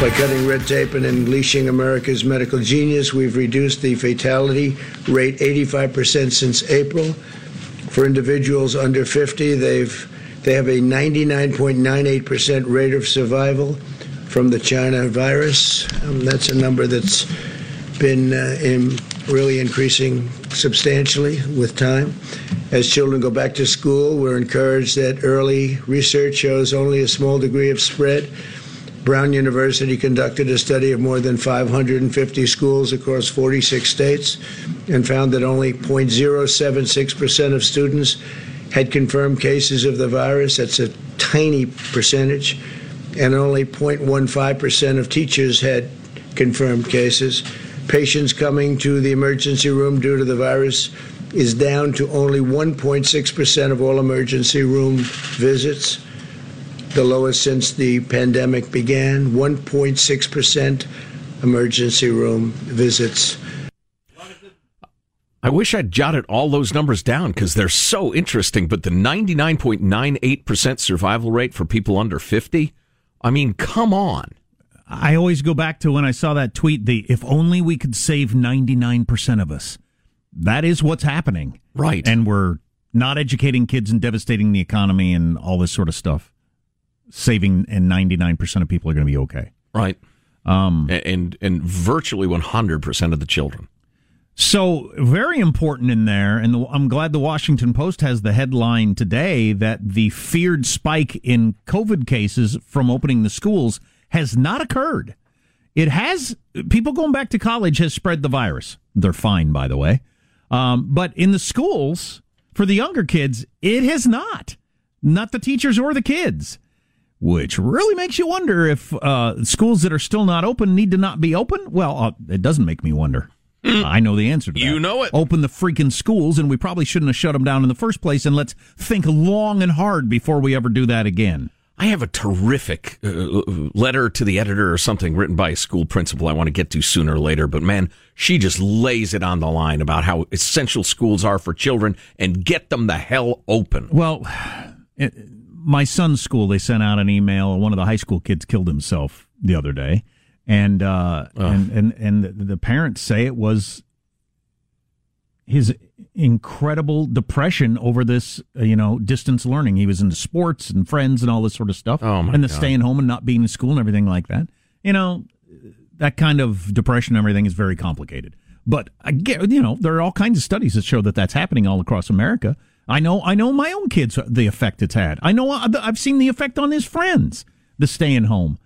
By cutting red tape and unleashing America's medical genius, we've reduced the fatality rate 85% since April. For individuals under 50, they've they have a 99.98% rate of survival from the China virus. Um, that's a number that's been uh, in really increasing substantially with time. As children go back to school, we're encouraged that early research shows only a small degree of spread. Brown University conducted a study of more than 550 schools across 46 states and found that only 0.076% of students had confirmed cases of the virus. That's a tiny percentage. And only 0.15% of teachers had confirmed cases. Patients coming to the emergency room due to the virus is down to only 1.6% of all emergency room visits the lowest since the pandemic began, 1.6% emergency room visits. I wish I'd jotted all those numbers down because they're so interesting. But the 99.98% survival rate for people under 50, I mean, come on. I always go back to when I saw that tweet the if only we could save 99% of us. That is what's happening. Right. And we're not educating kids and devastating the economy and all this sort of stuff. Saving and 99% of people are going to be okay. Right. Um, and, and virtually 100% of the children. So, very important in there, and the, I'm glad the Washington Post has the headline today that the feared spike in COVID cases from opening the schools has not occurred. It has, people going back to college has spread the virus. They're fine, by the way. Um, but in the schools, for the younger kids, it has not. Not the teachers or the kids, which really makes you wonder if uh, schools that are still not open need to not be open. Well, uh, it doesn't make me wonder. I know the answer to that. You know it. Open the freaking schools, and we probably shouldn't have shut them down in the first place. And let's think long and hard before we ever do that again. I have a terrific uh, letter to the editor or something written by a school principal I want to get to sooner or later. But man, she just lays it on the line about how essential schools are for children and get them the hell open. Well, it, my son's school, they sent out an email. One of the high school kids killed himself the other day and uh, and and and the parents say it was his incredible depression over this, uh, you know, distance learning. He was into sports and friends and all this sort of stuff. Oh, my and the God. staying home and not being in school and everything like that. You know, that kind of depression and everything is very complicated. But I get, you know, there are all kinds of studies that show that that's happening all across America. I know, I know my own kids uh, the effect it's had. I know uh, I've I've seen the effect on his friends, the staying home.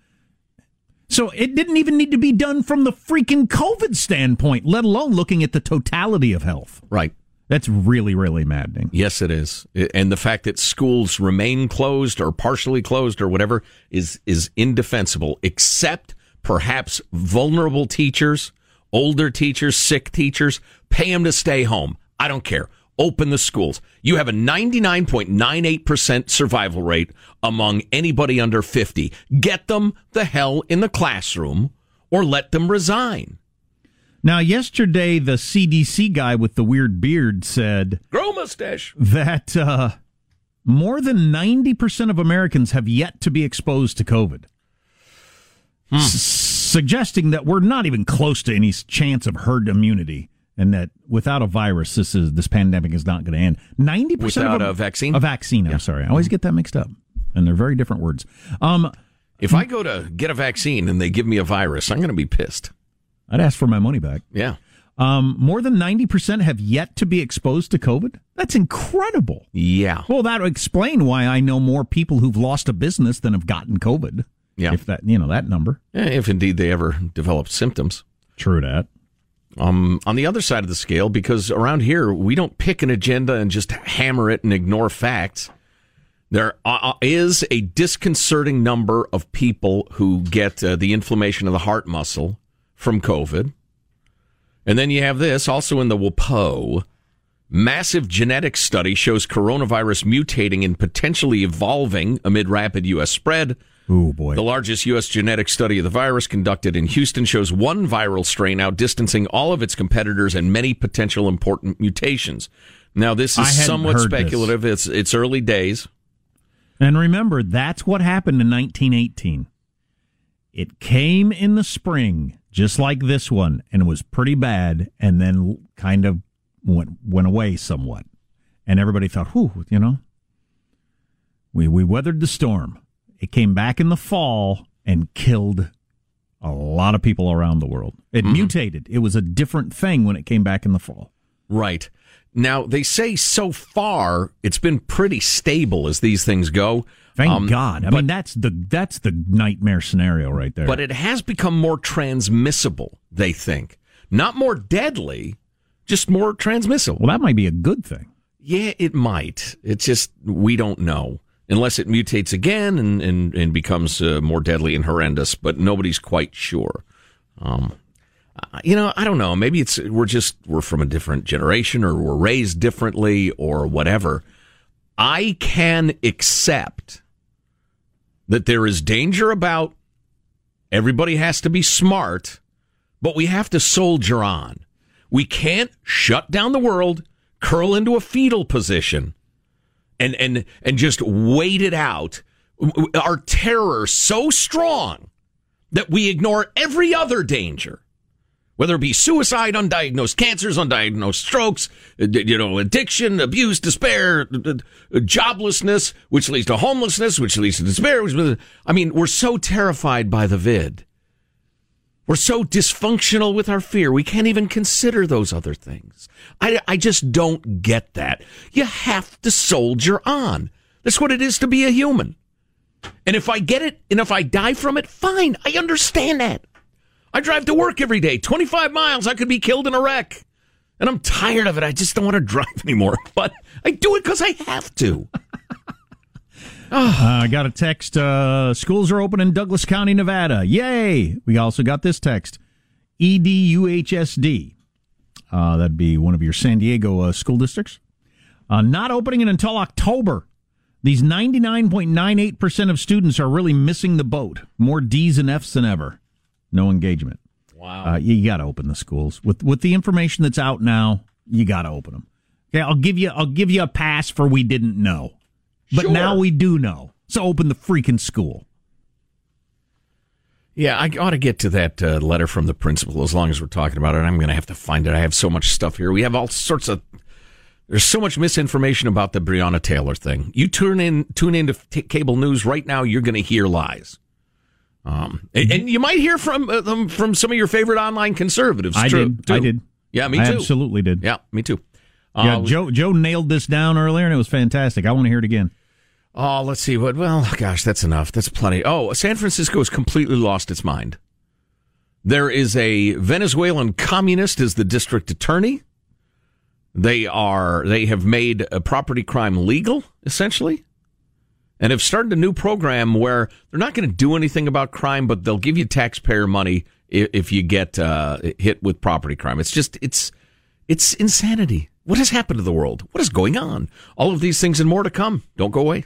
So it didn't even need to be done from the freaking COVID standpoint, let alone looking at the totality of health. Right. That's really, really maddening. Yes, it is. And the fact that schools remain closed or partially closed or whatever is is indefensible, except perhaps vulnerable teachers, older teachers, sick teachers, pay them to stay home. I don't care. Open the schools. You have a 99.98% survival rate among anybody under 50. Get them the hell in the classroom or let them resign. Now, yesterday, the CDC guy with the weird beard said Grow mustache. that uh, more than 90% of Americans have yet to be exposed to COVID, S- suggesting that we're not even close to any chance of herd immunity. And that without a virus, this is this pandemic is not going to end. Ninety percent Without of a vaccine? A vaccine. I'm sorry, I always get that mixed up, and they're very different words. Um, If I go to get a vaccine and they give me a virus, I'm going to be pissed. I'd ask for my money back. Yeah. Um, more than 90% have yet to be exposed to COVID. That's incredible. Yeah. Well, that would explain why I know more people who've lost a business than have gotten COVID. Yeah. If that, you know, that number. Eh, If indeed they ever develop symptoms. True that. Um, on the other side of the scale, because around here we don't pick an agenda and just hammer it and ignore facts. There uh, a disconcerting number of people who get uh, the inflammation of the heart muscle from COVID. And then you have this also in the WPO. Massive genetic study shows coronavirus mutating and potentially evolving amid rapid U.S. spread. Oh boy. The largest U.S. genetic study of the virus conducted in Houston shows one viral strain outdistancing all of its competitors and many potential important mutations. Now, this is somewhat heard this. speculative. It's it's early days. And remember, that's what happened in 1918. It came in the spring, just like this one, and it was pretty bad, and then kind of went went away somewhat. And everybody thought, whew, you know, we we weathered the storm. It came back in the fall and killed a lot of people around the world. It mutated. It was a different thing when it came back in the fall. Right. Now, they say so far it's been pretty stable as these things go. Thank Um, God. I but- mean, that's the that's the nightmare scenario right there. But it has become more transmissible, they think. Not more deadly, just more transmissible. well, that might be a good thing. Yeah, it might. It's just we don't know unless it mutates again and and, and becomes uh, more deadly and horrendous. But nobody's quite sure. Um, you know, I don't know. Maybe it's we're just we're from a different generation, or we're raised differently, or whatever. I can accept that there is danger about. Everybody has to be smart, but we have to soldier on. We can't shut down the world, curl into a fetal position, and and and just wait it out. Our terror so strong that we ignore every other danger, whether it be suicide, undiagnosed cancers, undiagnosed strokes, uh, you know, addiction, abuse, despair, uh, joblessness, which leads to homelessness, which leads to despair. I mean, we're so terrified by the vid. We're so dysfunctional with our fear, we can't even consider those other things. I, I just don't get that. You have to soldier on. That's what it is to be a human. And if I get it, and if I die from it, fine. I understand that. I drive to work every day, 25 miles. I could be killed in a wreck. And I'm tired of it. I just don't want to drive anymore. But I do it because I have to. Uh, I got a text. Uh, schools are open in Douglas County, Nevada. Yay! We also got this text. EDUHSD. Uh, that'd be one of your San Diego uh, school districts. Uh, not opening it until October. These 99.98% of students are really missing the boat. More D's and F's than ever. No engagement. Wow. Uh, you got to open the schools with with the information that's out now. You got to open them. Okay, I'll give you I'll give you a pass for we didn't know, but Sure. now we do know. So open the freaking school. Yeah, I ought to get to that uh, letter from the principal as long as we're talking about it. I'm going to have to find it. I have so much stuff here. We have all sorts of. There's so much misinformation about the Breonna Taylor thing. You tune in, tune into t- cable news right now. You're going to hear lies, um, and, and, you might hear from uh, from some of your favorite online conservatives. I too, did. Too. I did. Yeah, me I too. absolutely did. Yeah, me too. Yeah, uh, Joe Joe nailed this down earlier, and it was fantastic. I want to hear it again. Oh, let's see what. Well, gosh, that's enough. That's plenty. Oh, San Francisco has completely lost its mind. There is a Venezuelan communist as the district attorney. They are they have made property crime legal essentially, and have started a new program where they're not going to do anything about crime, but they'll give you taxpayer money if, if you get uh, hit with property crime. It's just it's it's insanity. What has happened to the world? What is going on? All of these things and more to come. Don't go away.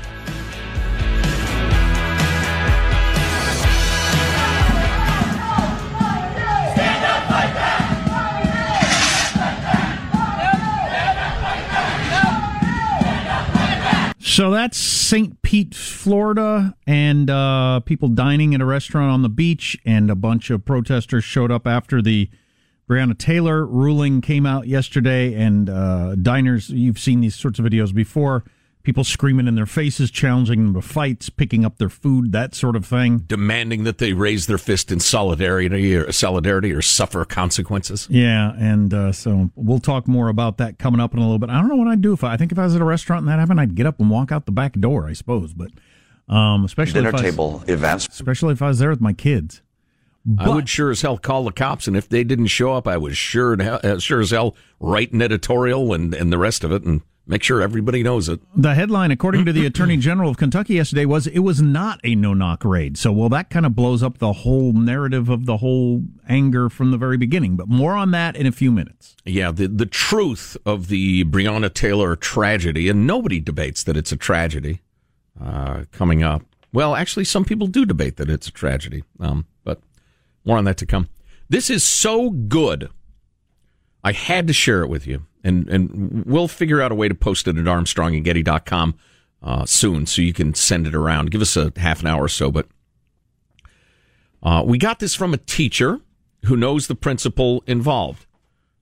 So that's St. Pete, Florida, and uh, people dining at a restaurant on the beach, and a bunch of protesters showed up after the Breonna Taylor ruling came out yesterday. And uh, diners, you've seen these sorts of videos before. People screaming in their faces, challenging them to fights, picking up their food, that sort of thing. Demanding that they raise their fist in solidarity or solidarity or suffer consequences. Yeah, and uh, so we'll talk more about that coming up in a little bit. I don't know what I'd do if I, I think if I was at a restaurant and that happened, I'd get up and walk out the back door, I suppose. But um, especially dinner if I was, table events, especially if I was there with my kids. But, I would sure as hell call the cops, and if they didn't show up, I was sure uh, sure as hell write an editorial and and the rest of it and make sure everybody knows it. The headline, according to the Attorney General of Kentucky yesterday, was it was not a no knock raid. So, well, that kind of blows up the whole narrative of the whole anger from the very beginning. But more on that in a few minutes. Yeah, the the truth of the Breonna Taylor tragedy, and nobody debates that it's a tragedy uh, coming up. Well, actually, some people do debate that it's a tragedy, um, but more on that to come. This is so good. I had to share it with you and and we'll figure out a way to post it at armstrongandgetty.com uh, soon so you can send it around. Give us a half an hour or so. But uh, we got this from a teacher who knows the principal involved.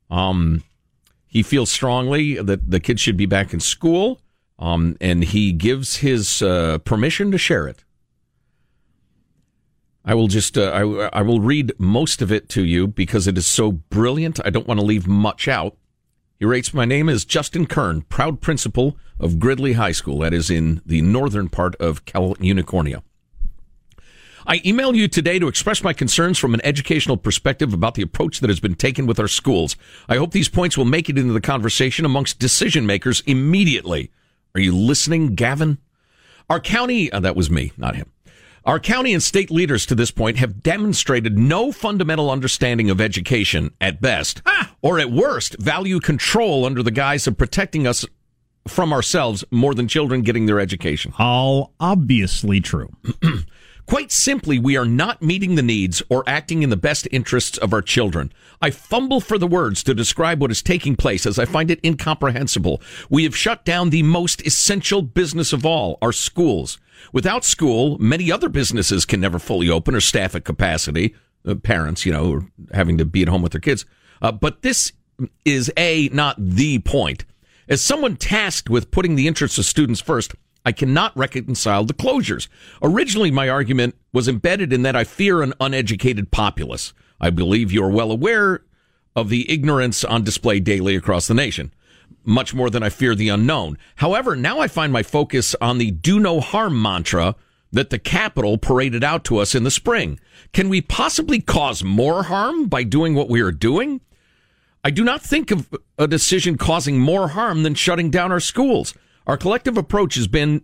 Um, he feels strongly that the kids should be back in school, um, and he gives his uh, permission to share it. I will just uh, I, I will read most of it to you because it is so brilliant. I don't want to leave much out. He writes, My name is Justin Kern, proud principal of Gridley High School, that is in the northern part of Cal Unicornia. I email you today to express my concerns from an educational perspective about the approach that has been taken with our schools. I hope these points will make it into the conversation amongst decision makers immediately. Are you listening, Gavin? Our county, uh, that was me, not him. Our county and state leaders to this point have demonstrated no fundamental understanding of education at best, or at worst, value control under the guise of protecting us from ourselves more than children getting their education. All obviously true. Quite simply, we are not meeting the needs or acting in the best interests of our children. I fumble for the words to describe what is taking place as I find it incomprehensible. We have shut down the most essential business of all, our schools. Without school, many other businesses can never fully open or staff at capacity. Uh, parents, you know, having to be at home with their kids. Uh, but this is a not the point. As someone tasked with putting the interests of students first, I cannot reconcile the closures. Originally, my argument was embedded in that I fear an uneducated populace. I believe you're well aware of the ignorance on display daily across the nation much more than I fear the unknown. However, now I find my focus on the do no harm mantra that the Capitol paraded out to us in the spring. Can we possibly cause more harm by doing what we are doing? I do not think of a decision causing more harm than shutting down our schools. Our collective approach has been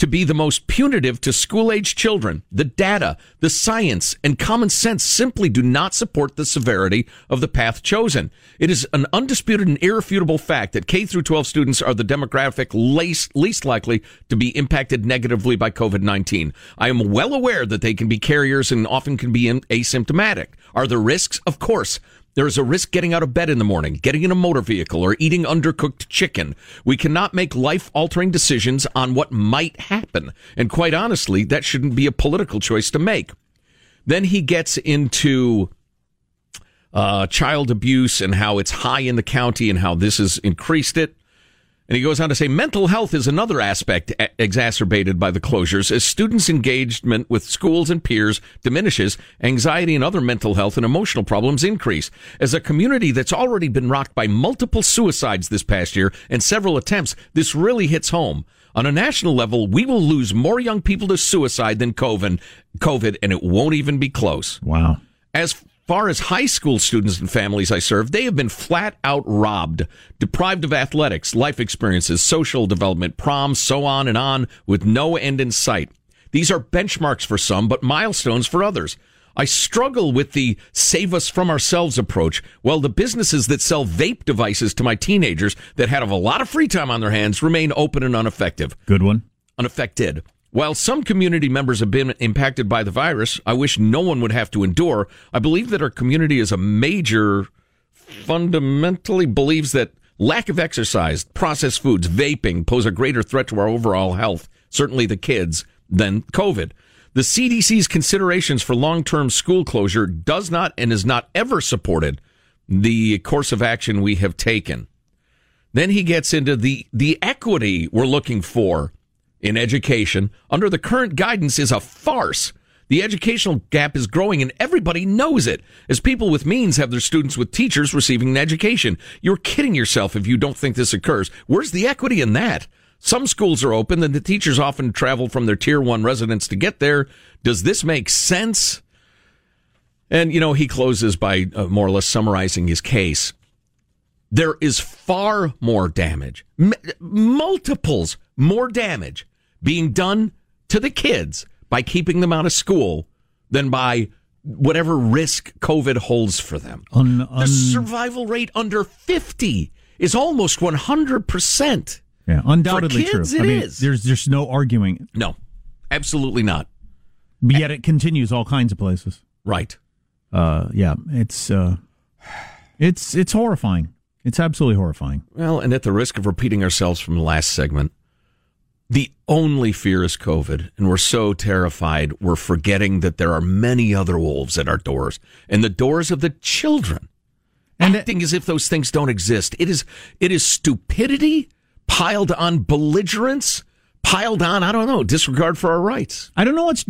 to be the most punitive to school age children. The data, the science, and common sense simply do not support the severity of the path chosen. It is an undisputed and irrefutable fact that K through 12 students are the demographic least, least likely to be impacted negatively by COVID-19. I am well aware that they can be carriers and often can be asymptomatic. Are there risks? Of course. There is a risk getting out of bed in the morning, getting in a motor vehicle, or eating undercooked chicken. We cannot make life altering decisions on what might happen. And quite honestly, that shouldn't be a political choice to make. Then he gets into uh, child abuse and how it's high in the county and how this has increased it. And he goes on to say mental health is another aspect exacerbated by the closures. As students' engagement with schools and peers diminishes, anxiety and other mental health and emotional problems increase. As a community that's already been rocked by multiple suicides this past year and several attempts, this really hits home. On a national level, we will lose more young people to suicide than COVID, COVID and it won't even be close. Wow. As far as high school students and families I serve, they have been flat out robbed, deprived of athletics, life experiences, social development, prom, so on and on, with no end in sight. These are benchmarks for some, but milestones for others. I struggle with the save us from ourselves approach. While the businesses that sell vape devices to my teenagers that have a lot of free time on their hands remain open and ineffective. Good one. Unaffected. While some community members have been impacted by the virus, I wish no one would have to endure. I believe that our community is a major, fundamentally believes that lack of exercise, processed foods, vaping pose a greater threat to our overall health, certainly the kids, than COVID. The CDC's considerations for long-term school closure does not and is not ever supported the course of action we have taken. Then he gets into the, the equity we're looking for in education under the current guidance is a farce. The educational gap is growing and everybody knows it. As people with means have their students with teachers receiving an education. You're kidding yourself if you don't think this occurs. Where's the equity in that? Some schools are open and the teachers often travel from their tier one residence to get there. Does this make sense? And, you know, he closes by uh, more or less summarizing his case. There is far more damage, m- multiples more damage being done to the kids by keeping them out of school than by whatever risk COVID holds for them. Un, un, the survival rate under 50 is almost 100%. Yeah, undoubtedly for kids, true. It I mean, is. There's there's no arguing. No, absolutely not. But yet it continues all kinds of places. Right. Uh, yeah, it's uh, it's it's horrifying. It's absolutely horrifying. Well, and at the risk of repeating ourselves from the last segment, the only fear is COVID, and we're so terrified we're forgetting that there are many other wolves at our doors and the doors of the children. And acting as if those things don't exist. It is it is stupidity piled on belligerence, piled on, I don't know, disregard for our rights. I don't know what's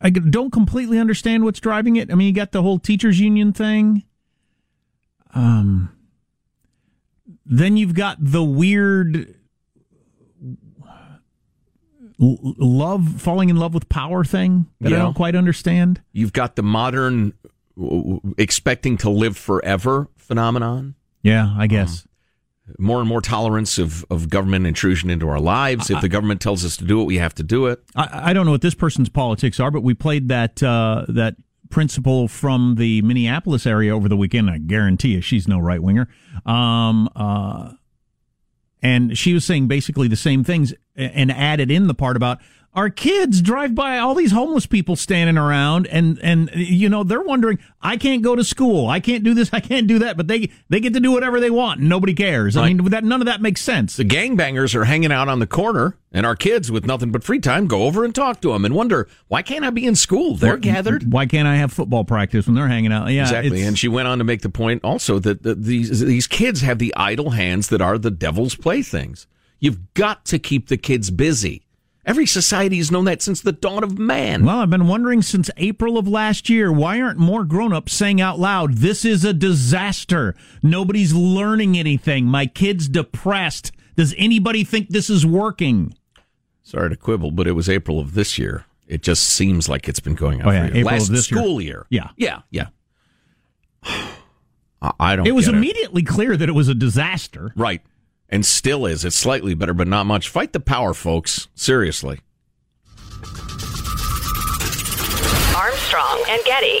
I don't completely understand what's driving it. I mean, you got the whole teachers union thing. Um then you've got the weird love falling in love with power thing that yeah. I don't quite understand. You've got the modern expecting to live forever phenomenon. Yeah, I guess. Um, more and more tolerance of, of government intrusion into our lives. If the government tells us to do it, we have to do it. I, I don't know what this person's politics are, but we played that uh, that principal from the Minneapolis area over the weekend. I guarantee you, she's no right winger. Um, uh, and she was saying basically the same things and added in the part about our kids drive by all these homeless people standing around and and you know they're wondering I can't go to school. I can't do this. I can't do that. But they they get to do whatever they want and nobody cares. Right. I mean that none of that makes sense. The gangbangers are hanging out on the corner and our kids with nothing but free time go over and talk to them and wonder why can't I be in school? They're why, gathered. why can't I have football practice when they're hanging out? Yeah exactly. and she went on to make the point also that, that these these kids have the idle hands that are the devil's playthings you've got to keep the kids busy Every society has known that since the dawn of man. Well, I've been wondering since April of last year why aren't more grown ups saying out loud, This is a disaster. Nobody's learning anything. My kid's depressed. Does anybody think this is working? Sorry to quibble, but it was April of this year. It just seems like it's been going on oh, yeah, for April last of this school year. year. Yeah. Yeah, yeah. I don't It was immediately it. clear that it was a disaster. Right. And still is. It's slightly better, but not much. Fight the power, folks. Seriously. Armstrong and Getty.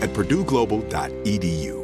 at purdueglobal.edu.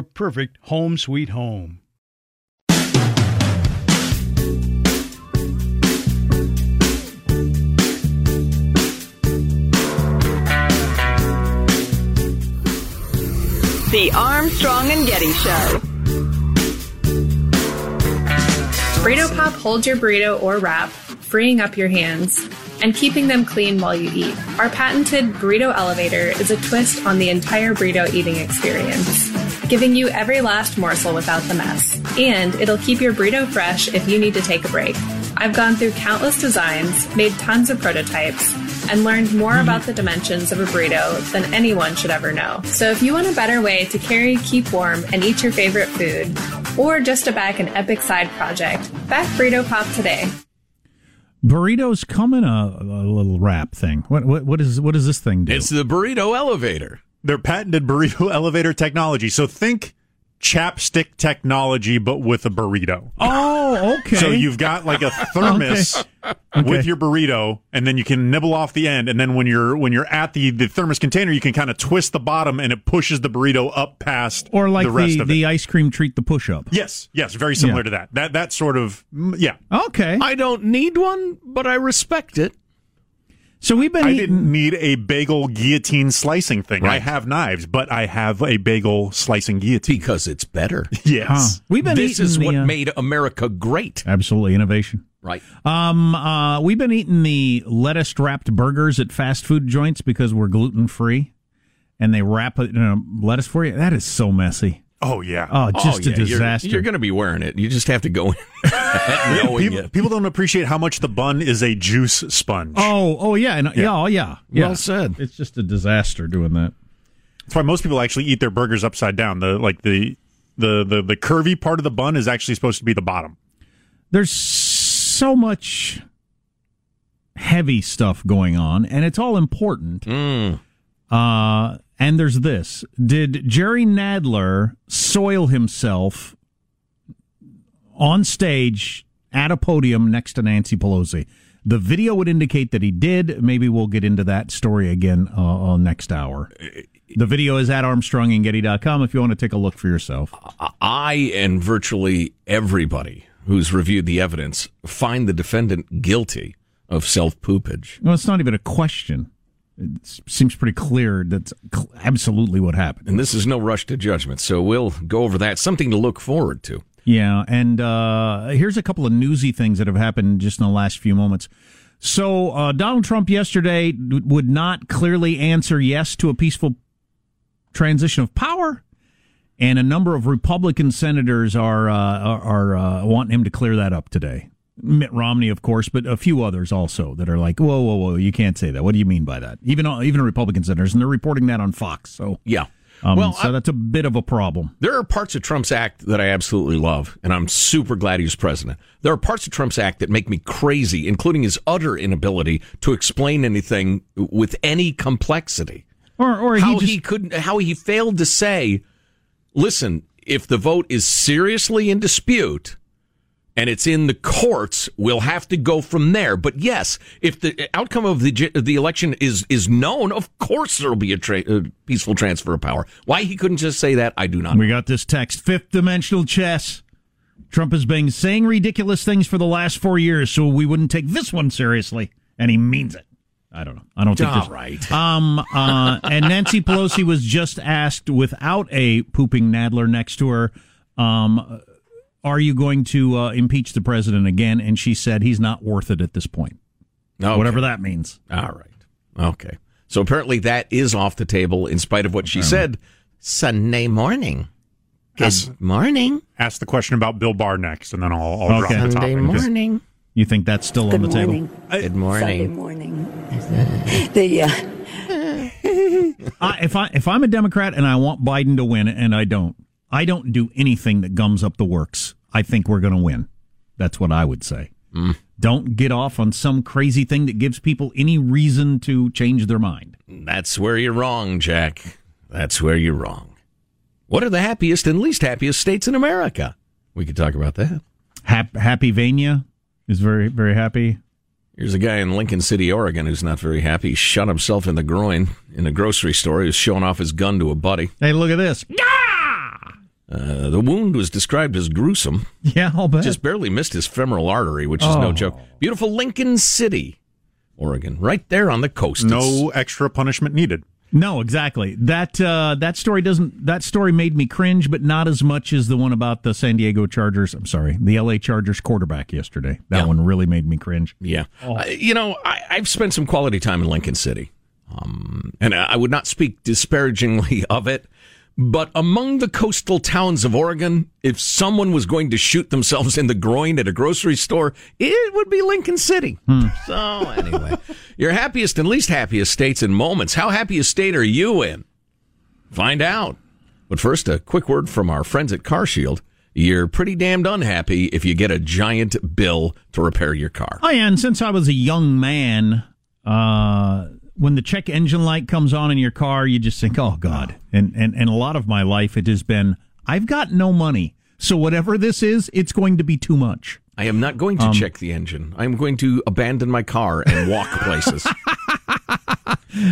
perfect home sweet home. The Armstrong and Getty Show. Burrito Pop holds your burrito or wrap, freeing up your hands and keeping them clean while you eat. Our patented burrito elevator is a twist on the entire burrito eating experience, giving you every last morsel without the mess. And it'll keep your burrito fresh if you need to take a break. I've gone through countless designs, made tons of prototypes, and learned more mm-hmm. about the dimensions of a burrito than anyone should ever know. So if you want a better way to carry, keep warm, and eat your favorite food, or just to back an epic side project, back Burrito Pop today. Burritos come in a, a little wrap thing. What what what is what does this thing do? It's the burrito elevator. Their patented burrito elevator technology. So think chapstick technology, but with a burrito. oh, okay. So you've got like a thermos Okay. with your burrito, and then you can nibble off the end. And then when you're when you're at the the thermos container, you can kind of twist the bottom, and it pushes the burrito up past or like the rest the, of the it. ice cream treat, the push up. Yes, yes, very similar Yeah. to that. That that sort of mm, yeah. Okay. I don't need one, but I respect it. So we've been I eating. didn't need a bagel guillotine slicing thing. I have knives, but I have a bagel slicing guillotine. Because it's better. Yes. Huh. We've been this is the, what uh, made America great. absolutely innovation. Right. Um, uh, we've been eating the lettuce wrapped burgers at fast food joints because we're gluten free, and they wrap it in a lettuce for you. That is so messy. Oh yeah. Oh, just Oh, a yeah, you're- disaster. You're, going to be wearing it. You just have to go in people, people don't appreciate how much the bun is a juice sponge. oh, oh yeah, and, yeah, oh yeah, yeah. Well said. It's just a disaster doing that. That's why most people actually eat their burgers upside down. The like the the the, the curvy part of the bun is actually supposed to be the bottom. There's so much heavy stuff going on, and it's all important. Mm. Uh, and there's this: Did Jerry Nadler soil himself on stage at a podium next to Nancy Pelosi. The video would indicate that he did. Maybe we'll get into that story again uh, uh, next hour. The video is at armstrongandgetty.com if you want to take a look for yourself. I and virtually everybody who's reviewed the evidence find the defendant guilty of self poopage. Well, it's not even a question. It seems pretty clear that's absolutely what happened. And this is no rush to judgment, so we'll go over that. Something to look forward to. Yeah, and uh, here's a couple of newsy things that have happened just in the last few moments. So uh, Donald Trump yesterday would not clearly answer yes to a peaceful transition of power, and a number of Republican senators are uh, are, are uh, wanting him to clear that up today. Mitt Romney, of course, but a few others also that are like, "Whoa, whoa, whoa! You can't say that. What do you mean by that?" Even even Republican senators, and they're reporting that on Fox. So Yeah. um, well, so I- that's a bit of a problem. There are parts of Trump's act that I absolutely love, and I'm super glad he's president. There are parts of Trump's act that make me crazy, including his utter inability to explain anything with any complexity. Or or how he he, couldn't, how he failed to say, "Listen, if the vote is seriously in dispute." And it's in the courts. We'll have to go from there. But yes, if the outcome of the the election is is known, of course there will be a tra- uh, peaceful transfer of power. Why he couldn't just say that, I do not. know. We got this text fifth dimensional chess. Trump has been saying ridiculous things for the last four years, so we wouldn't take this one seriously. And he means it. I don't know. I don't think All this- right. Um, uh, and Nancy Pelosi was just asked without a pooping Nadler next to her, um, are you going to uh, impeach the president again? And she said he's not worth it at this point. Okay. Whatever that means. All right. Okay. So apparently that is off the table in spite of what she said Sunday morning. Good Yes. morning. Ask the question about Bill Barr next, and then I'll, I'll drop Okay. the Sunday topic. Morning. You think that's still on the table? Good Sunday morning. morning. the uh, I, if I if I'm a Democrat and I want Biden to win, and I don't, I don't do anything that gums up the works. I think we're going to win. That's what I would say. Mm. Don't get off on some crazy thing that gives people any reason to change their mind. That's where you're wrong, Jack. That's where you're wrong. What are the happiest and least happiest states in America? We could talk about that. Hap, happy Vania is very very happy. Here's a guy in Lincoln City, Oregon, who's not very happy. He shot himself in the groin in a grocery store. He was showing off his gun to a buddy. Hey, look at this. Uh, the wound was described as gruesome. Yeah, I'll bet. Just barely missed his femoral artery, which is no Oh. joke. Beautiful Lincoln City, Oregon, right there on the coast. It's- No extra punishment needed. No, exactly. That uh, that story doesn't. That story made me cringe, but not as much as the one about the San Diego Chargers. I'm sorry, the L.A. Chargers quarterback yesterday. That Yeah. one really made me cringe. Yeah. Uh, you know, I, I've spent some quality time in Lincoln City. Um, and I I would not speak disparagingly of it. But among the coastal towns of Oregon, if someone was going to shoot themselves in the groin at a grocery store, it would be Lincoln City. So, anyway, your happiest and least happiest states and moments. How happy a state are you in? Find out. But first, a quick word from our friends at CarShield. You're pretty damned unhappy if you get a giant bill to repair your car. Oh yeah, and since I was a young man, uh, when the check engine light comes on in your car, you just think, "Oh God!" And and and a lot of my life, it has been, I've got no money, so whatever this is, it's going to be too much. I am not going to um, check the engine. I'm going to abandon my car and walk places.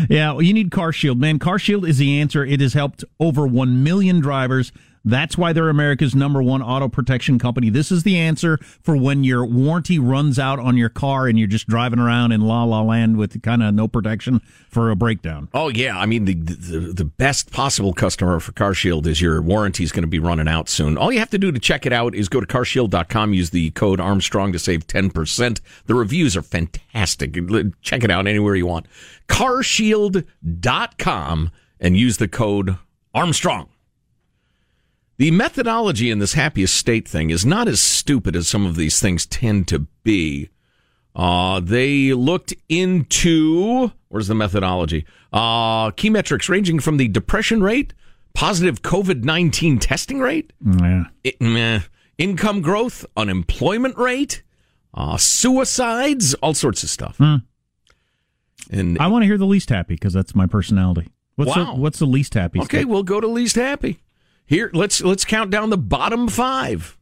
Yeah, well, you need Car Shield, man. Car Shield is the answer. It has helped over 1 million drivers. That's why they're America's number one auto protection company. This is the answer for when your warranty runs out on your car and you're just driving around in la la land with kind of no protection for a breakdown. oh yeah, I mean the, the the best possible customer for CarShield is your warranty is going to be running out soon. All you have to do to check it out is go to carshield.com, use the code Armstrong to save 10%. The reviews are fantastic. Check it out anywhere you want. carshield.com and use the code Armstrong. The methodology in this happiest state thing is not as stupid as some of these things tend to be. Uh, they looked into where's the methodology? Uh, key metrics ranging from the depression rate, positive COVID nineteen testing rate, Yeah. i- meh, income growth, unemployment rate, uh, suicides, all sorts of stuff. And I want to hear the least happy because that's my personality. What's Wow. the what's the least happy? Okay, we'll go to least happy. Here, let's let's count down the bottom five.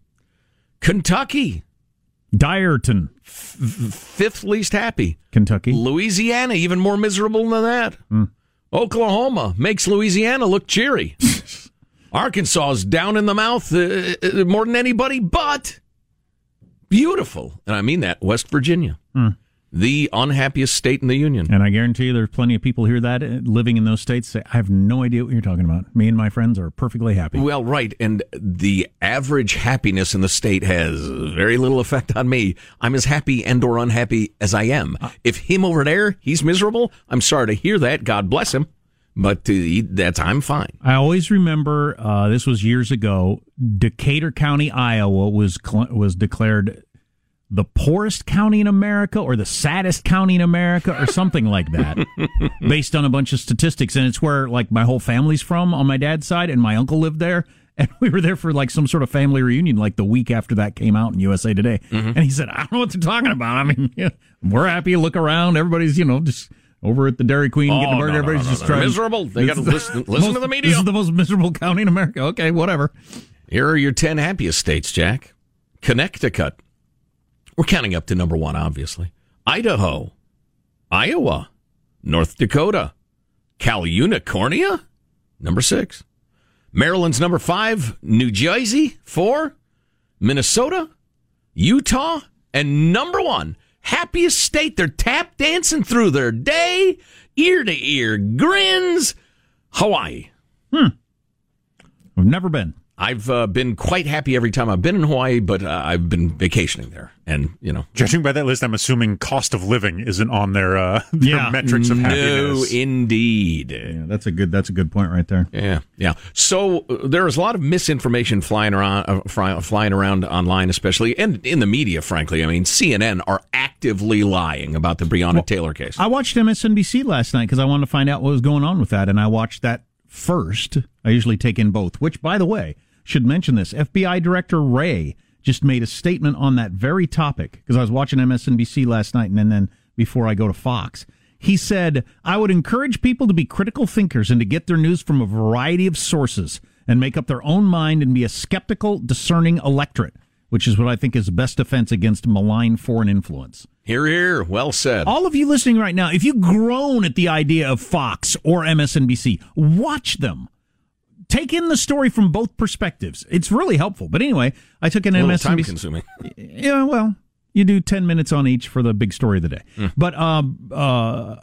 Kentucky, Dyerton, F- fifth least happy. Kentucky. Louisiana, even more miserable than that. Oklahoma makes Louisiana look cheery. Arkansas is down in the mouth uh, uh, more than anybody, but beautiful. And I mean that. West Virginia, the unhappiest state in the union. And I guarantee you there's plenty of people here that uh, living in those states say, I have no idea what you're talking about. Me and my friends are perfectly happy. Well, right. And the average happiness in the state has very little effect on me. I'm as happy and or unhappy as I am. If him over there, he's miserable, I'm sorry to hear that. God bless him. But uh, that's, I'm fine. I always remember uh, this was years ago. Decatur County, Iowa, was cl- was declared the poorest county in America or the saddest county in America or something like that, based on a bunch of statistics. And it's where like my whole family's from on my dad's side, and my uncle lived there. And we were there for like some sort of family reunion, like the week after that came out in USA Today. Mm-hmm. And he said, "I don't know what they're talking about. I mean, know, we're happy. Look around. Everybody's, you know, just." Over at the Dairy Queen, Oh, getting a burger. no, Everybody's no, just no, they're trying. miserable. They This is listen- listen to the media. This is the most miserable county in America. Okay, whatever. Here are your 10 happiest states, Jack. Connecticut. We're counting up to number one, obviously. Idaho, Iowa, North Dakota, Cal Unicornia, number six. Maryland's number five, New Jersey, four, Minnesota, Utah, and number one, happiest state. They're tap dancing through their day, ear to ear grins, Hawaii. Hmm. We've never been. I've uh, been quite happy every time I've been in Hawaii, but uh, I've been vacationing there, and you know, Judging by that list, I'm assuming cost of living isn't on their, uh, their Yeah. metrics of happiness. no, happiness. indeed, Yeah, that's a good. That's a good point right there. yeah, yeah. So uh, there is a lot of misinformation flying around, uh, fly, flying around online, especially and in the media. Frankly, I mean, CNN are actively lying about the Breonna Taylor case. I watched MSNBC last night because I wanted to find out what was going on with that, and I watched that first. I usually take in both. Which, by the way, should mention this: FBI Director Wray just made a statement on that very topic because I was watching MSNBC last night, and then, before I go to Fox. He said, I would encourage people to be critical thinkers and to get their news from a variety of sources and make up their own mind and be a skeptical, discerning electorate, which is what I think is the best defense against malign foreign influence. Here, here, well said. All of you listening right now, if you groan at the idea of Fox or MSNBC, watch them. Take in the story from both perspectives. It's really helpful. But anyway, I took an MSNBC. time consuming. Yeah, well, you do 10 minutes on each for the big story of the day. But, um, uh,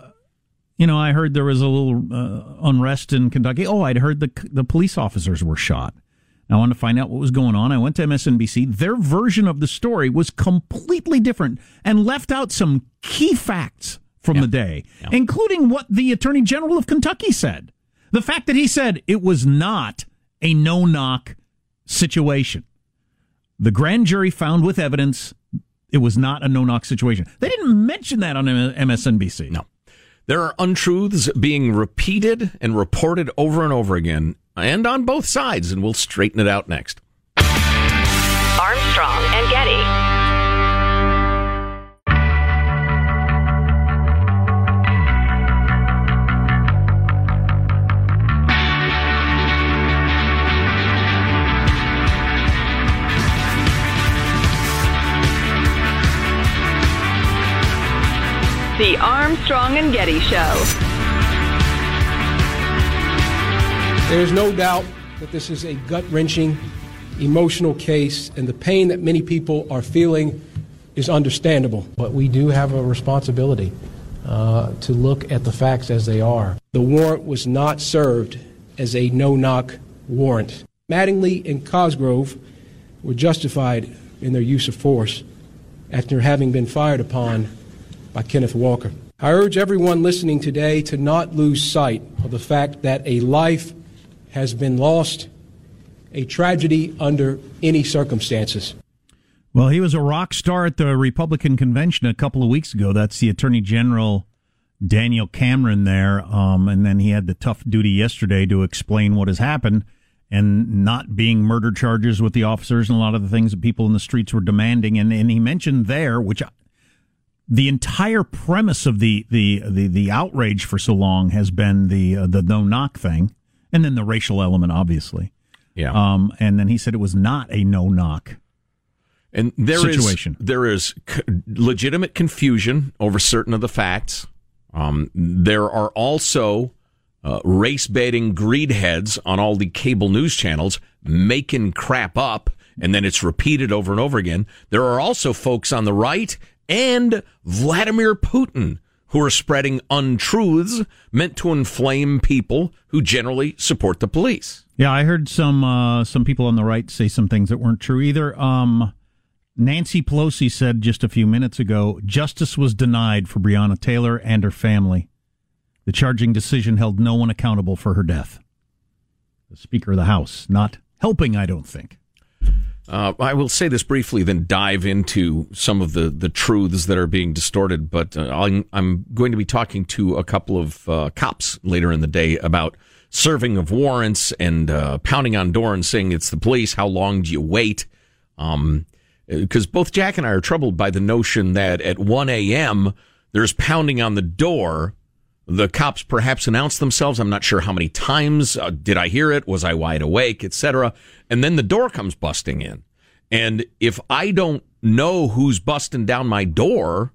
you know, I heard there was a little uh, unrest in Kentucky. Oh, I'd heard the, the police officers were shot. I wanted to find out what was going on. I went to MSNBC. Their version of the story was completely different and left out some key facts from the day, including what the Attorney General of Kentucky said. The fact that he said it was not a no knock situation. The grand jury found with evidence it was not a no knock situation. They didn't mention that on MSNBC. No. There are untruths being repeated and reported over and over again, and on both sides, and we'll straighten it out next. Armstrong and Getty. The Armstrong and Getty Show. There's no doubt that this is a gut wrenching, emotional case, and the pain that many people are feeling is understandable. But we do have a responsibility uh, to look at the facts as they are. The warrant was not served as a no knock warrant. Mattingly and Cosgrove were justified in their use of force after having been fired upon by Kenneth Walker. I urge everyone listening today to not lose sight of the fact that a life has been lost, a tragedy under any circumstances. Well, he was a rock star at the Republican convention a couple of weeks ago. That's the Attorney General Daniel Cameron there. Um, and then he had the tough duty yesterday to explain what has happened and not being murder charges with the officers and a lot of the things that people in the streets were demanding. And, and he mentioned there, which the entire premise of the, the, the, the outrage for so long has been the, uh, the no knock thing and then the racial element, obviously. Yeah. Um, and then he said it was not a no knock And there is situation. there is c- legitimate confusion over certain of the facts. Um, there are also uh, race baiting greed heads on all the cable news channels making crap up, and then it's repeated over and over again. There are also folks on the right and Vladimir Putin who are spreading untruths meant to inflame people who generally support the police. Yeah, I heard some uh, some people on the right say some things that weren't true either. Um, Nancy Pelosi said just a few minutes ago, justice was denied for Breonna Taylor and her family. The charging decision held no one accountable for her death. The Speaker of the House not helping, I don't think. Uh, I will say this briefly, then dive into some of the, the truths that are being distorted. But uh, I'm, I'm going to be talking to a couple of uh, cops later in the day about serving of warrants and uh, pounding on door and saying it's the police. How long do you wait? Um, because both Jack and I are troubled by the notion that at 1 a.m. there's pounding on the door. The cops perhaps announce themselves. I'm not sure how many times. Uh, did I hear it? Was I wide awake, etc. And then the door comes busting in. And if I don't know who's busting down my door,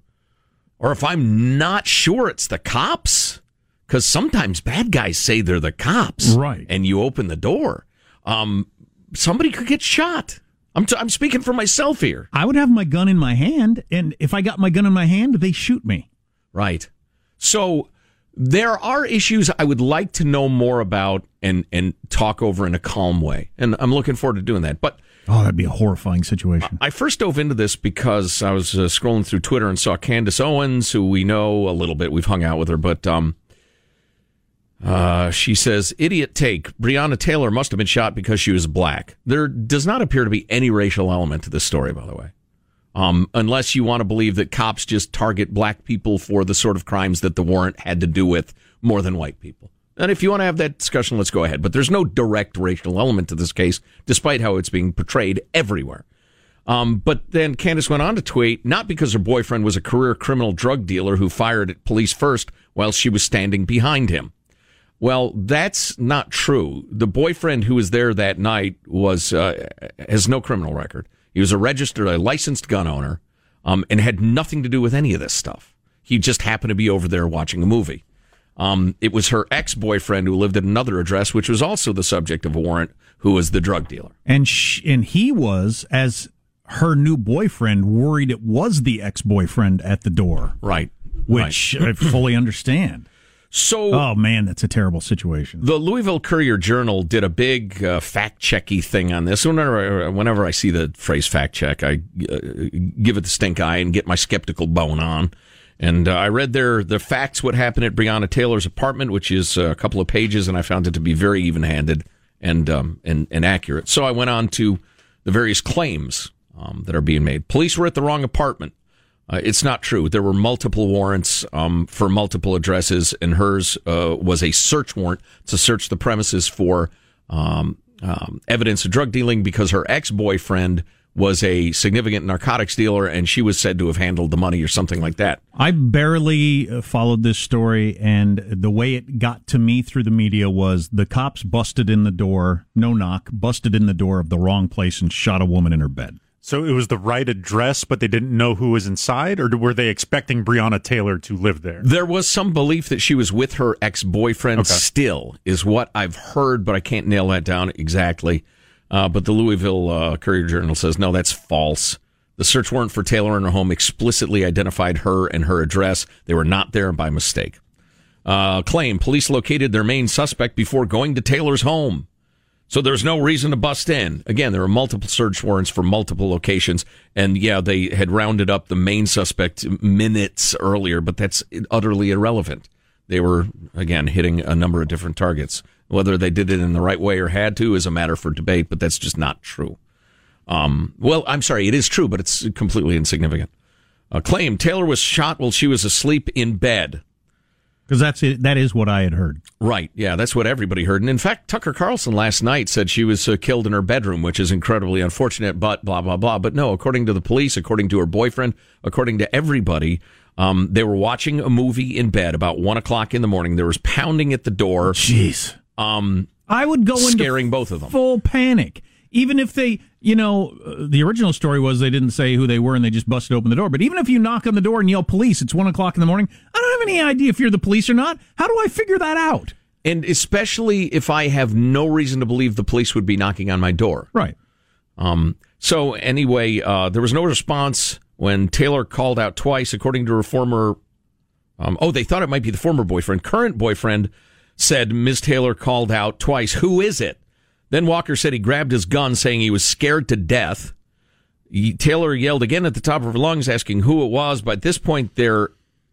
or if I'm not sure it's the cops, because sometimes bad guys say they're the cops, Right. And you open the door, um, somebody could get shot. I'm, t- I'm speaking for myself here. I would have my gun in my hand, and if I got my gun in my hand, they shoot me. Right. So there are issues I would like to know more about and and talk over in a calm way, and I'm looking forward to doing that. But Oh, that'd be a horrifying situation. I first dove into this because I was uh, scrolling through Twitter and saw Candace Owens, who we know a little bit. We've hung out with her, but um, uh, she says, "Idiot take. Breonna Taylor must have been shot because she was black." There does not appear to be any racial element to this story, by the way. Um, unless you want to believe that cops just target black people for the sort of crimes that the warrant had to do with more than white people. And if you want to have that discussion, let's go ahead. But there's no direct racial element to this case, despite how it's being portrayed everywhere. Um, but then Candace went on to tweet, not because her boyfriend was a career criminal drug dealer who fired at police first while she was standing behind him. Well, that's not true. The boyfriend who was there that night was uh, has no criminal record. He was a registered, a licensed gun owner, um, and had nothing to do with any of this stuff. He just happened to be over there watching a movie. Um, it was her ex boyfriend who lived at another address, which was also the subject of a warrant, who was the drug dealer. And sh- and he was as her new boyfriend worried it was the ex boyfriend at the door, Right. which I fully understand. So, Oh man, that's a terrible situation. The Louisville Courier Journal did a big uh, fact checky thing on this. Whenever, whenever I see the phrase fact check, I uh, give it the stink eye and get my skeptical bone on. And uh, I read their the facts what happened at Breonna Taylor's apartment, which is uh, a couple of pages, and I found it to be very even handed and um, and and accurate. So I went on to the various claims um, that are being made. Police were at the wrong apartment. Uh, it's not true. There were multiple warrants um, for multiple addresses, and hers uh, was a search warrant to search the premises for um, um, evidence of drug dealing because her ex boyfriend was a significant narcotics dealer, and she was said to have handled the money or something like that. I barely uh, followed this story, and the way it got to me through the media was the cops busted in the door, no knock, busted in the door of the wrong place and shot a woman in her bed. So it was the right address, but they didn't know who was inside, or were they expecting Breonna Taylor to live there? There was some belief that she was with her ex boyfriend Okay. still, is what I've heard, but I can't nail that down exactly. Uh, but the Louisville uh, Courier Journal says, no, that's false. The search warrant for Taylor in her home explicitly identified her and her address. They were not there by mistake. Uh, claim police located their main suspect before going to Taylor's home. So there's no reason to bust in. Again, there were multiple search warrants for multiple locations. And yeah, they had rounded up the main suspect minutes earlier, but that's utterly irrelevant. They were, again, hitting a number of different targets. Whether they did it in the right way or had to is a matter for debate, but that's just not true. Um, well, I'm sorry, it is true, but it's completely insignificant. Uh, claim Taylor was shot while she was asleep in bed. Because that's it. That is what I had heard. Right. Yeah, that's what everybody heard. And in fact, Tucker Carlson last night said she was uh, killed in her bedroom, which is incredibly unfortunate, but blah, blah, blah. But no, according to the police, according to her boyfriend, according to everybody, um, they were watching a movie in bed about one o'clock in the morning. There was pounding at the door. Jeez. Um, I would go into scaring both of them. full panic. even if they, you know, uh, the original story was they didn't say who they were and they just busted open the door. But even if you knock on the door and yell police, it's one o'clock in the morning. Don't have any idea if you're the police or not. How do I figure that out? And especially if I have no reason to believe the police would be knocking on my door. Right. Um, so anyway, uh, there was no response when Taylor called out twice, according to her former. Um, oh, they thought it might be the former boyfriend. Current boyfriend said Ms. Taylor called out twice. Who is it? Then Walker said he grabbed his gun, saying he was scared to death. He, Taylor yelled again at the top of her lungs, asking who it was. But at this point, they're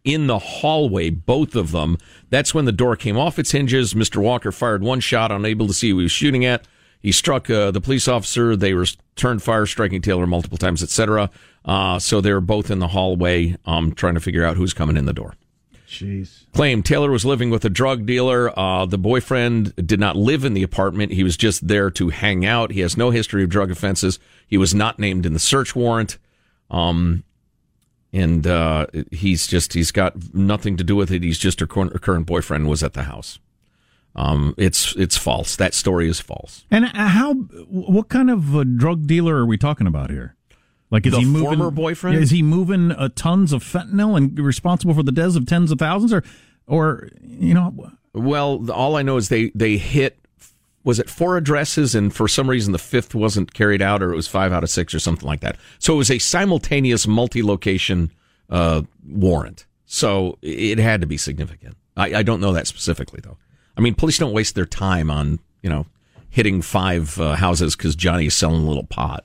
in the hallway, both of them. That's when the door came off its hinges. Mr. Walker fired one shot, unable to see who he was shooting at. He struck uh, the police officer. They returned fire, striking Taylor multiple times, etc. Uh, so they were both in the hallway, um, trying to figure out who's coming in the door. Jeez. Claim Taylor was living with a drug dealer. Uh, the boyfriend did not live in the apartment. He was just there to hang out. He has no history of drug offenses. He was not named in the search warrant. Um, and uh, he's just he's got nothing to do with it. He's just her current boyfriend was at the house. Um, it's it's false. That story is false. And how? What kind of a drug dealer are we talking about here? Like is the he moving, former boyfriend? Is he moving uh, tons of fentanyl and responsible for the deaths of tens of thousands, or, or you know? Well, all I know is they they hit. Was it four addresses, and for some reason the fifth wasn't carried out, or it was five out of six, or something like that. So it was a simultaneous multi-location uh, warrant. So it had to be significant. I, I, don't know that specifically, though. I mean, police don't waste their time on you know hitting five uh, houses because Johnny is selling a little pot.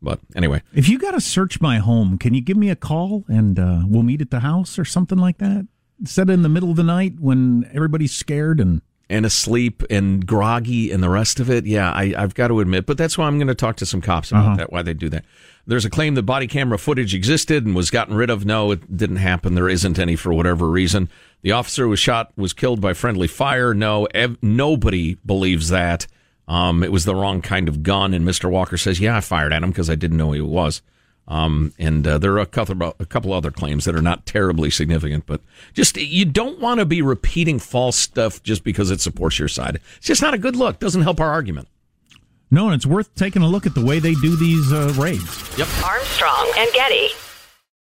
But anyway, if you got to search my home, can you give me a call and uh, we'll meet at the house or something like that? Set in the middle of the night when everybody's scared and and asleep and groggy and the rest of it. Yeah, I, have got to admit, but that's why I'm going to talk to some cops about uh-huh. that. Why they do that? There's a claim that body camera footage existed and was gotten rid of. No, it didn't happen. There isn't any for whatever reason. The officer was shot was killed by friendly fire. No, ev- nobody believes that. Um, it was the wrong kind of gun. And Mr. Walker says, yeah, I fired at him because I didn't know who he was. Um, and uh, there are a couple, a couple other claims that are not terribly significant, but just you don't want to be repeating false stuff just because it supports your side. It's just not a good look. Doesn't help our argument. No, and it's worth taking a look at the way they do these uh, raids. Yep. Armstrong and Getty.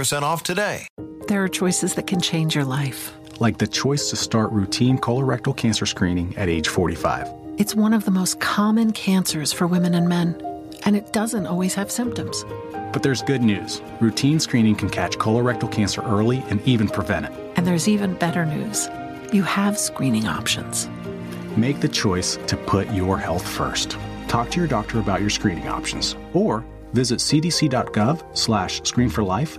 off today. There are choices that can change your life, like the choice to start routine colorectal cancer screening at age 45. It's one of the most common cancers for women and men, and it doesn't always have symptoms. But there's good news. Routine screening can catch colorectal cancer early and even prevent it. And there's even better news. You have screening options. Make the choice to put your health first. Talk to your doctor about your screening options or visit cdc.gov slash screen for life